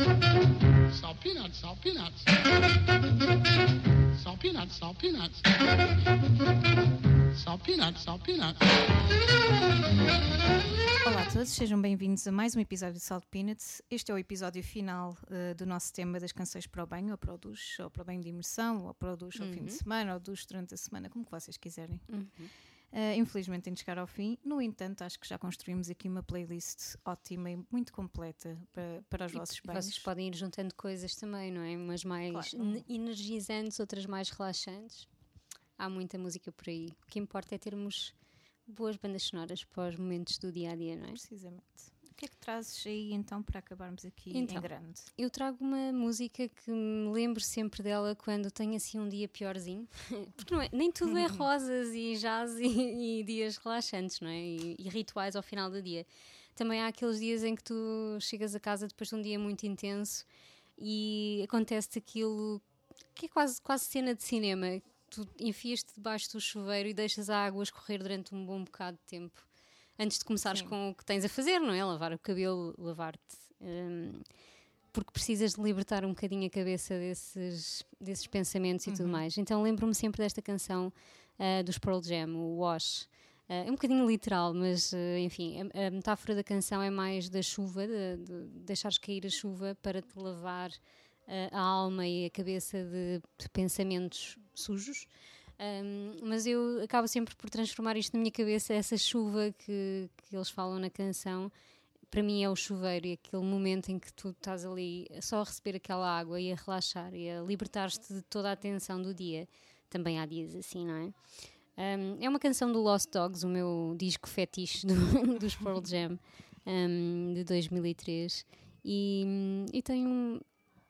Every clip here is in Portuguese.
Salt peanuts, salt peanuts. Salt peanuts, salt peanuts. Salt peanuts, salt peanuts. Olá a todos, sejam bem-vindos a mais um episódio de Salt Peanuts. Este é o episódio final uh, do nosso tema das canções para o banho, ou para o duche, ou para o banho de imersão, ou para o duche ao fim de semana, ou duche durante a semana, como que vocês quiserem. Uh, infelizmente tem de chegar ao fim, no entanto, acho que já construímos aqui uma playlist ótima e muito completa para, para os vossos banhos. Vocês podem ir juntando coisas também, não é? Umas mais Claro. ne- energizantes, outras mais relaxantes. Há muita música por aí. O que importa é termos boas bandas sonoras para os momentos do dia a dia, não é? Precisamente. O que é que trazes aí então para acabarmos aqui em Então. grande? Eu trago uma música que me lembro sempre dela quando tenho assim um dia piorzinho. Porque é- nem tudo é rosas e jazz e, e dias relaxantes, não é? E, e rituais ao final do dia. Também há aqueles dias em que tu chegas a casa depois de um dia muito intenso e acontece aquilo que é quase, quase cena de cinema. Tu enfias-te debaixo do chuveiro e deixas a água escorrer durante um bom bocado de tempo antes de começares Sim. com o que tens a fazer, não é? Lavar o cabelo, lavar-te. hum, porque precisas de libertar um bocadinho a cabeça desses, desses pensamentos e tudo mais. Então lembro-me sempre desta canção ah, dos Pearl Jam, o Wash. Ah, é um bocadinho literal, mas ah, enfim, a, a metáfora da canção é mais da chuva, de, de deixares cair a chuva para te lavar a alma e a cabeça de, de pensamentos sujos. Um, mas eu acabo sempre por transformar isto na minha cabeça, essa chuva que, que eles falam na canção, para mim é o chuveiro e aquele momento em que tu estás ali só a receber aquela água e a relaxar e a libertar-te de toda a tensão do dia. Também há dias assim, não é? Um, é uma canção do Lost Dogs, o meu disco fetiche do, dos Pearl Jam, um, de 2003. E, e tem um.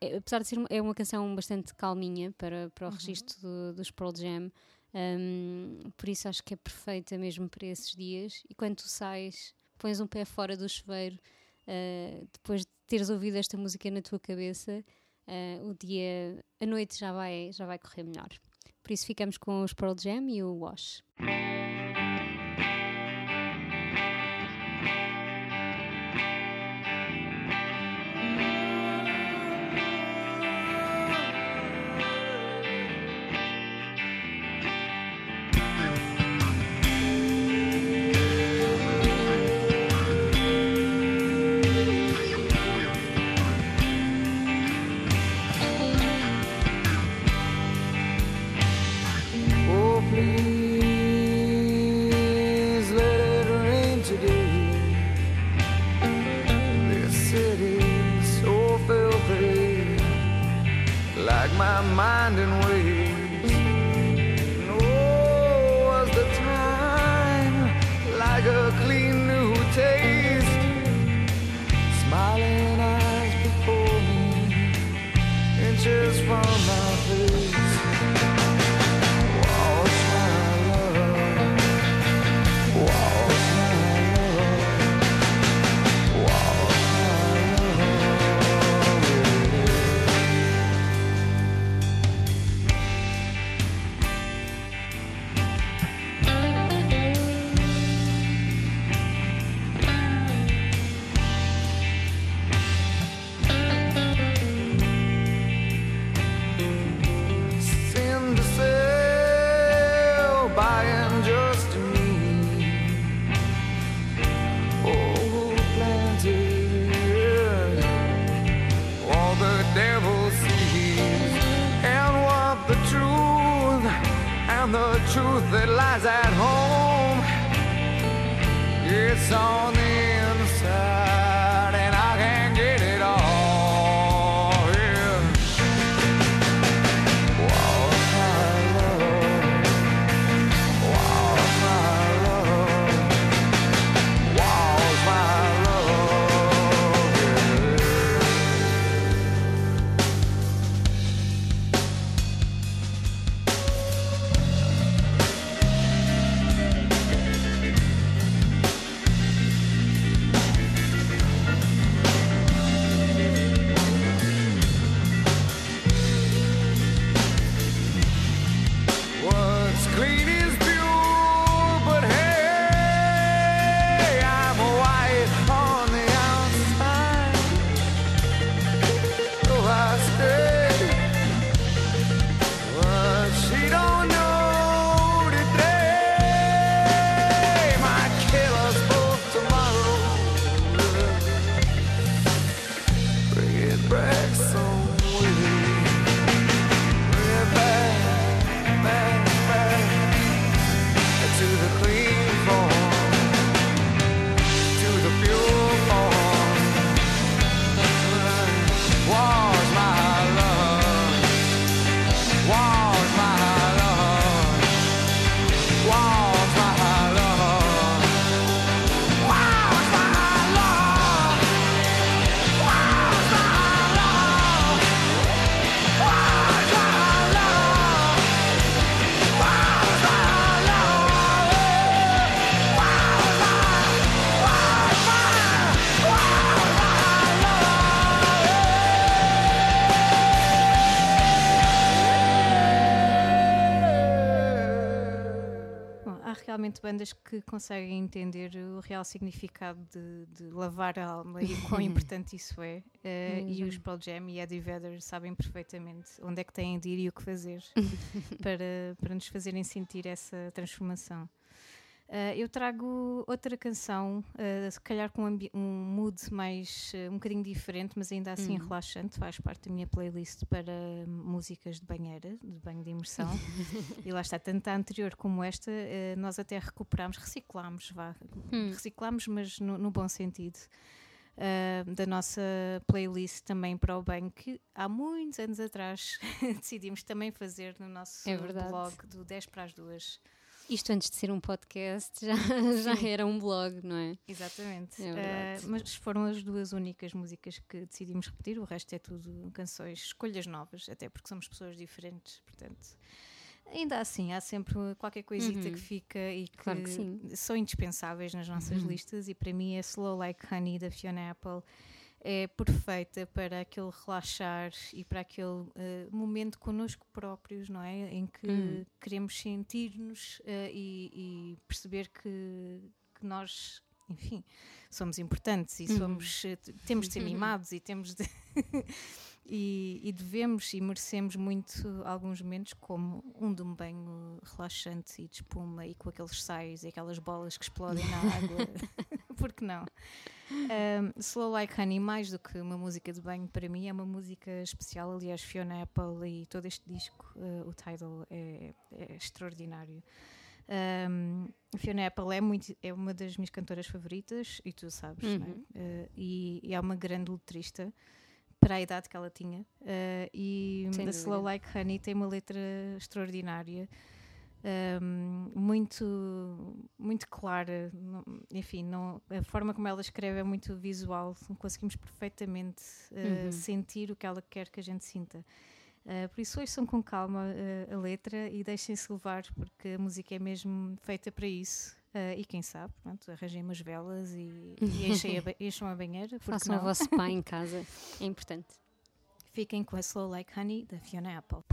É- apesar de ser uma, é uma canção bastante calminha para, para o registro do- dos Pearl Jam, um, por isso acho que é perfeita mesmo para esses dias. E quando tu sais, pões um pé fora do chuveiro, uh, depois de teres ouvido esta música na tua cabeça, uh, o dia, a noite já vai, já vai correr melhor. Por isso ficamos com os Pearl Jam e o Wash. Bandas que conseguem entender o real significado de, de lavar a alma e o quão importante isso é. Uh, e os Pearl Jam e Eddie Vedder sabem perfeitamente onde é que têm de ir e o que fazer para, para nos fazerem sentir essa transformação. Uh, eu trago outra canção, uh, se calhar com um, um mood mais uh, um bocadinho diferente, mas ainda assim uhum. relaxante. Faz parte da minha playlist para músicas de banheira, de banho de imersão. e lá está, tanto a anterior como esta, nós até recuperamos, reciclamos, vá, uhum. reciclamos, mas no, no bom sentido. da nossa playlist também para o banho, que há muitos anos atrás decidimos também fazer no nosso é blog do 10 para as 2. Isto antes de ser um podcast já, já era um blog, não é? Exatamente. É uh, mas foram as duas únicas músicas que decidimos repetir, o resto é tudo canções, escolhas novas, até porque somos pessoas diferentes, portanto. Ainda assim, há sempre qualquer coisita uhum. que fica e que, claro que são indispensáveis nas nossas uhum. listas, e para mim é Slow Like Honey da Fiona Apple é perfeita para aquele relaxar e para aquele uh, momento connosco próprios, não é? Em que hum. queremos sentir-nos uh, e, e, perceber que, que, nós, enfim, somos importantes e hum. somos, uh, temos de ser mimados e temos de. e, e, devemos e merecemos muito alguns momentos, como um de um banho relaxante e de espuma e com aqueles sais e aquelas bolas que explodem na água. Por que não? Um, Slow Like Honey, mais do que uma música de banho, para mim é uma música especial. Aliás, Fiona Apple e todo este disco, uh, o title é, é extraordinário. Um, Fiona Apple é, muito, é uma das minhas cantoras favoritas, e tu sabes, é? uhum. uh, e, e, é uma grande letrista para a idade que ela tinha. Uh, e The Slow Like Honey tem uma letra extraordinária um, muito, muito clara. Enfim, não, a forma como ela escreve é muito visual, conseguimos perfeitamente uh, uhum. sentir o que ela quer que a gente sinta. Uh, por isso, ouçam com calma uh, a letra e deixem-se levar, porque a música é mesmo feita para isso. e quem sabe, pronto, arranjem umas velas e, e enchem a, enchem a banheira. Façam o vosso pai em casa, é importante. Fiquem com a Slow Like Honey da Fiona Apple.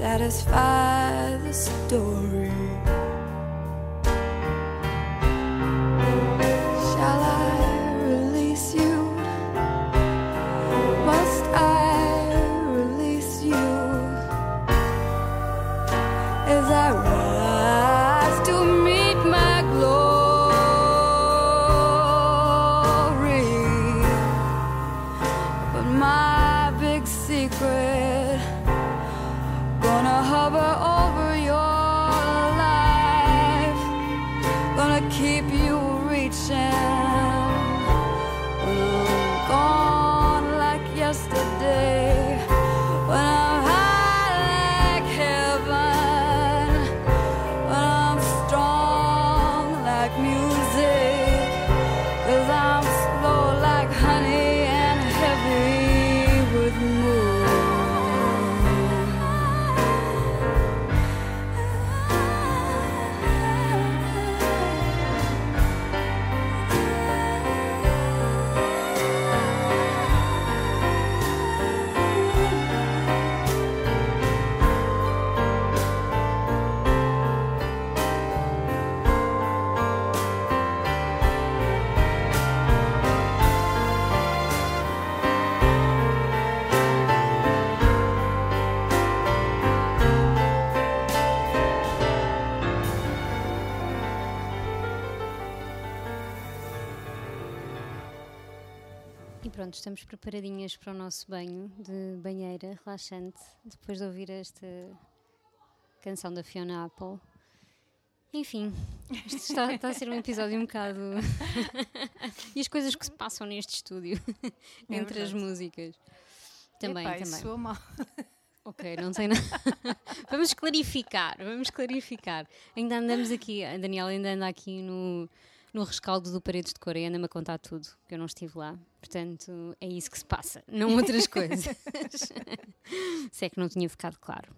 Satisfy the story. Pronto, estamos preparadinhas para o nosso banho de banheira relaxante, depois de ouvir esta canção da Fiona Apple. Enfim, isto está, está a ser um episódio um bocado. e as coisas que se passam neste estúdio, É entre as verdade. músicas. Também, Epá, também. soa mal. Ok, não tem nada. vamos clarificar, vamos clarificar. Ainda andamos aqui, a Daniela ainda anda aqui no, no rescaldo do Paredes de Cor e anda-me a contar tudo, que eu não estive lá. Portanto, é isso que se passa, não outras coisas. se é que não tinha ficado claro.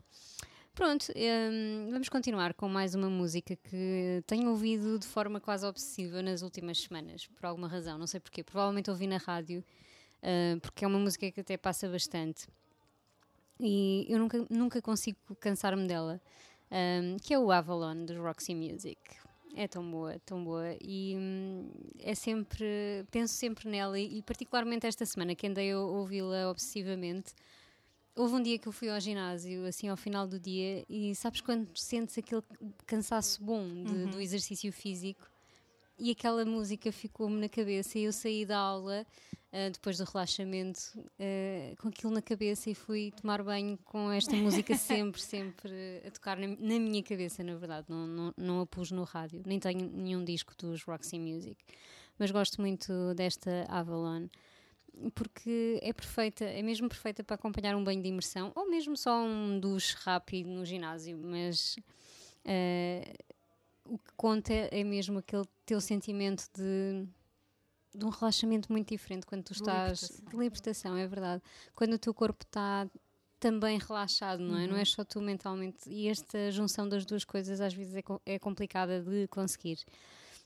Pronto, hum, vamos continuar com mais uma música que tenho ouvido de forma quase obsessiva nas últimas semanas, por alguma razão, não sei porquê. Provavelmente ouvi na rádio, ah, porque é uma música que até passa bastante e eu nunca, nunca consigo cansar-me dela, um, que é o Avalon dos Roxy Music. É tão boa, tão boa e hum, é sempre, penso sempre nela e, e particularmente esta semana que andei a ouvi-la obsessivamente. Houve um dia que eu fui ao ginásio, assim ao final do dia, e sabes quando sentes aquele cansaço bom de- do exercício físico e aquela música ficou-me na cabeça e eu saí da aula ah, depois do relaxamento ah, com aquilo na cabeça e fui tomar banho com esta música sempre, sempre a tocar na, na minha cabeça, na verdade, não, não, não a pus no rádio, nem tenho nenhum disco dos Roxy Music, mas gosto muito desta Avalon porque é perfeita, é mesmo perfeita para acompanhar um banho de imersão ou mesmo só um duche rápido no ginásio, mas eh, o que conta é mesmo aquele teu sentimento de, de um relaxamento muito diferente quando tu De estás libertação. de libertação, é verdade. Quando o teu corpo está também relaxado, não é? Não é só tu mentalmente. E esta junção das duas coisas às vezes é, é complicada de conseguir.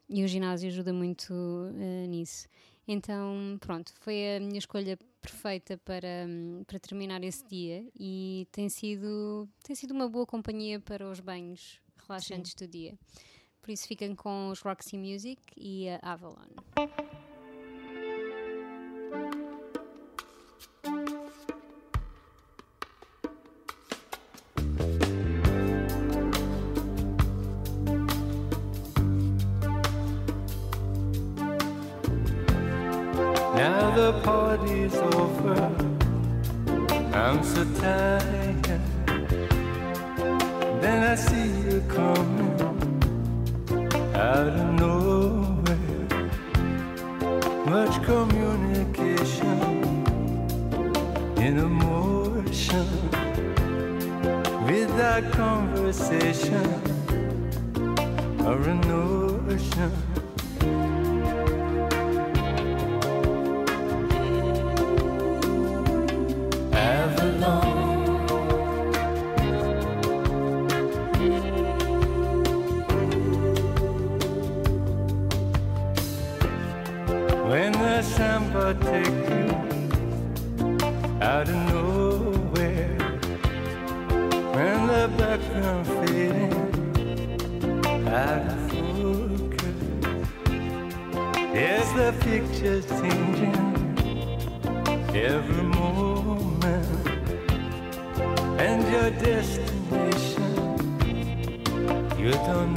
E o ginásio ajuda muito eh, nisso. Então, pronto, foi a minha escolha perfeita para, para terminar esse dia e tem sido, tem sido uma boa companhia para os banhos relaxantes do dia. Por isso ficam com os Roxy Music e a Avalon. are an ocean. Avalon. When the samba pictures changing every moment. And your destination you don't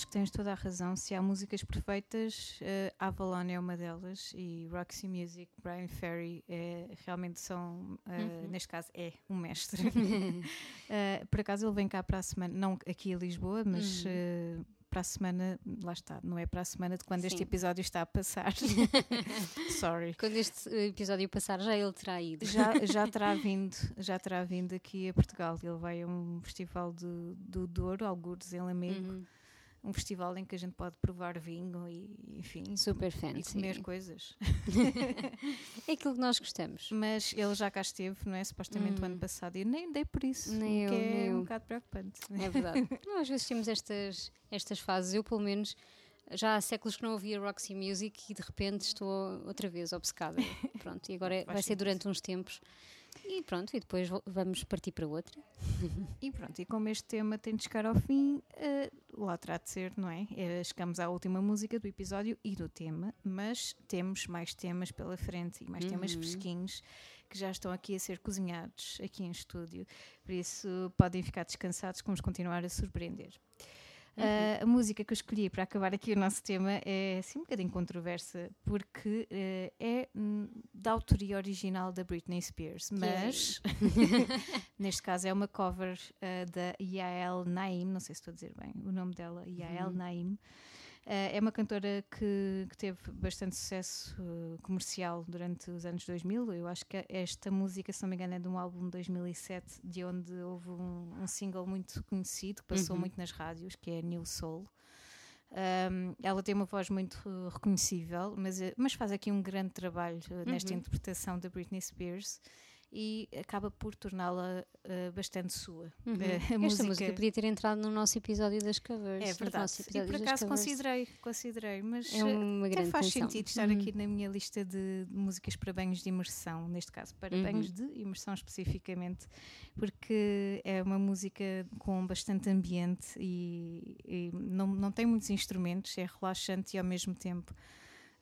acho que tens toda a razão. Se há músicas perfeitas, eh, Avalon é uma delas e Roxy Music, Brian Ferry é, realmente são, eh, neste caso, é um mestre. Eh, por acaso ele vem cá para a semana, não aqui a Lisboa, mas eh, para a semana, lá está, não é para a semana de quando este Sim. episódio está a passar. Sorry. Quando este episódio passar, já ele terá ido. Já, já terá vindo, já terá vindo aqui a Portugal. Ele vai a um festival de, do Douro, algures em Lamego. Uhum. Um festival em que a gente pode provar vinho e, enfim, Super e fancy. comer coisas. É aquilo que nós gostamos. Mas ele já cá esteve, não é? Supostamente o ano passado e nem dei por isso, Hum. Nem o eu, que nem é eu. um bocado preocupante. É verdade. Não, às vezes temos estas, estas fases. Eu, pelo menos, já há séculos que não ouvia Roxy Music e de repente estou outra vez obcecada. Pronto, e agora vai ser durante uns tempos. E pronto, e depois vamos partir para outra. E pronto, e como este tema tem de chegar ao fim, eh, lá terá de ser, não é? Eh, chegamos à última música do episódio e do tema, mas temos mais temas pela frente e mais temas Uhum. fresquinhos que já estão aqui a ser cozinhados aqui em estúdio. Por isso podem ficar descansados que vamos continuar a surpreender. Ah, a música que eu escolhi para acabar aqui o nosso tema é assim um bocadinho controversa, porque eh, é da autoria original da Britney Spears, mas neste caso é uma cover ah, da Yael Naim, não sei se estou a dizer bem o nome dela, Yael Naim. Ah, é uma cantora que, que teve bastante sucesso ah, comercial durante os anos 2000. Eu acho que esta música, se não me engano, é de um álbum de 2007, de onde houve um, um single muito conhecido que passou Uhum. muito nas rádios, que é New Soul. Um, ela tem uma voz muito uh, reconhecível, mas, mas faz aqui um grande trabalho nesta Uhum. interpretação da Britney Spears e acaba por torná-la uh, bastante sua. Uhum. Uh, a Esta música- música podia ter entrado no nosso episódio das covers. é verdade. E por acaso considerei, considerei, mas É uh, uma até faz sentido estar Uhum. aqui na minha lista de, de músicas para banhos de imersão, neste caso, para Uhum. banhos de imersão especificamente, porque é uma música com bastante ambiente e, e não, não tem muitos instrumentos, é relaxante e ao mesmo tempo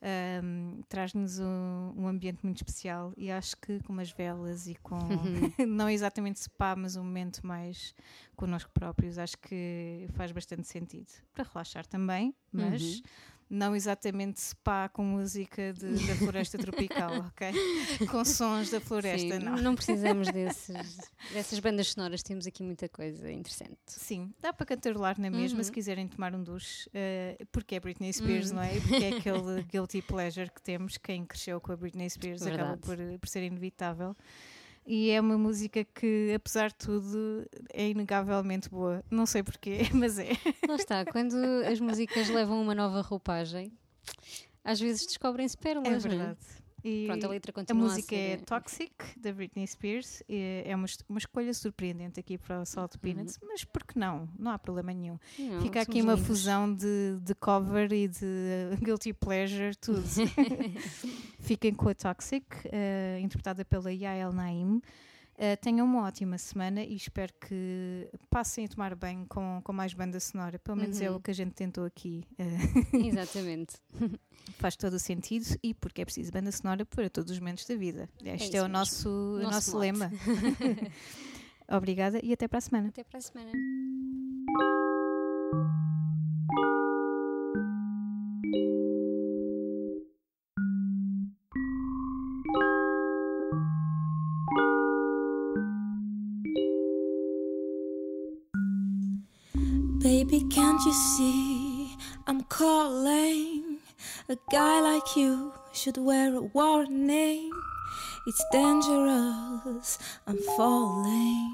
ahm, traz-nos um, um ambiente muito especial e acho que com umas velas e com não exatamente spa, mas um momento mais connosco próprios, acho que faz bastante sentido. Para relaxar também, mas Uhum. Não exatamente spa com música de- da floresta tropical, ok? Com sons da floresta, Sim, não. precisamos desses, dessas bandas sonoras, temos aqui muita coisa interessante. Sim, dá para cantarolar na mesma Uhum. se quiserem tomar um duche, eh, porque é Britney Spears, Uhum. não é? E Porque é aquele guilty pleasure que temos. Quem cresceu com a Britney Spears acaba Verdade. por, por ser inevitável. E é uma música que, apesar de tudo, é inegavelmente boa. Não sei porquê, mas é. Lá está, quando as músicas levam uma nova roupagem, às vezes descobrem-se É pérolas, não é? verdade. E Pronto, a letra a continua a, música ser... é Toxic, da Britney Spears. É uma, uma escolha surpreendente aqui para o Salt Peanuts, mas por que não? Não há problema nenhum. Não, Fica aqui uma lindos. fusão de, de cover e de guilty pleasure, tudo. Fiquem com a Toxic, eh, interpretada pela Yael Naim. Eh, tenham uma ótima semana e espero que passem a tomar bem com, com mais banda sonora. Pelo menos é Uhum. o que a gente tentou aqui. eh, Exatamente. faz todo o sentido e porque é preciso banda sonora para todos os momentos da vida. Este é, isso o nosso, Nosso nosso lema. Obrigada e até para a semana. Até para a semana. Can't you see I'm calling? A guy like you should wear a warning. It's dangerous, I'm falling.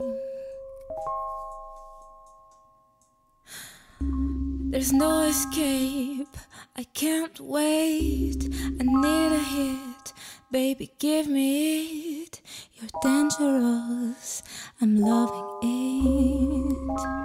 There's no escape, I can't wait. I need a hit, baby, give me it. You're dangerous, I'm loving it.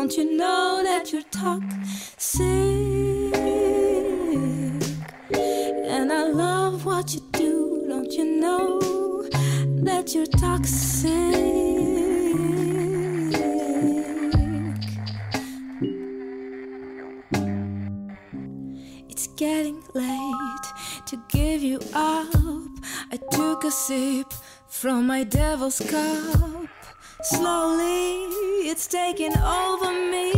Don't you know that you're toxic? And I love what you do. Don't you know that you're toxic? It's getting late to give you up. I took a sip from my devil's cup. Taking over me.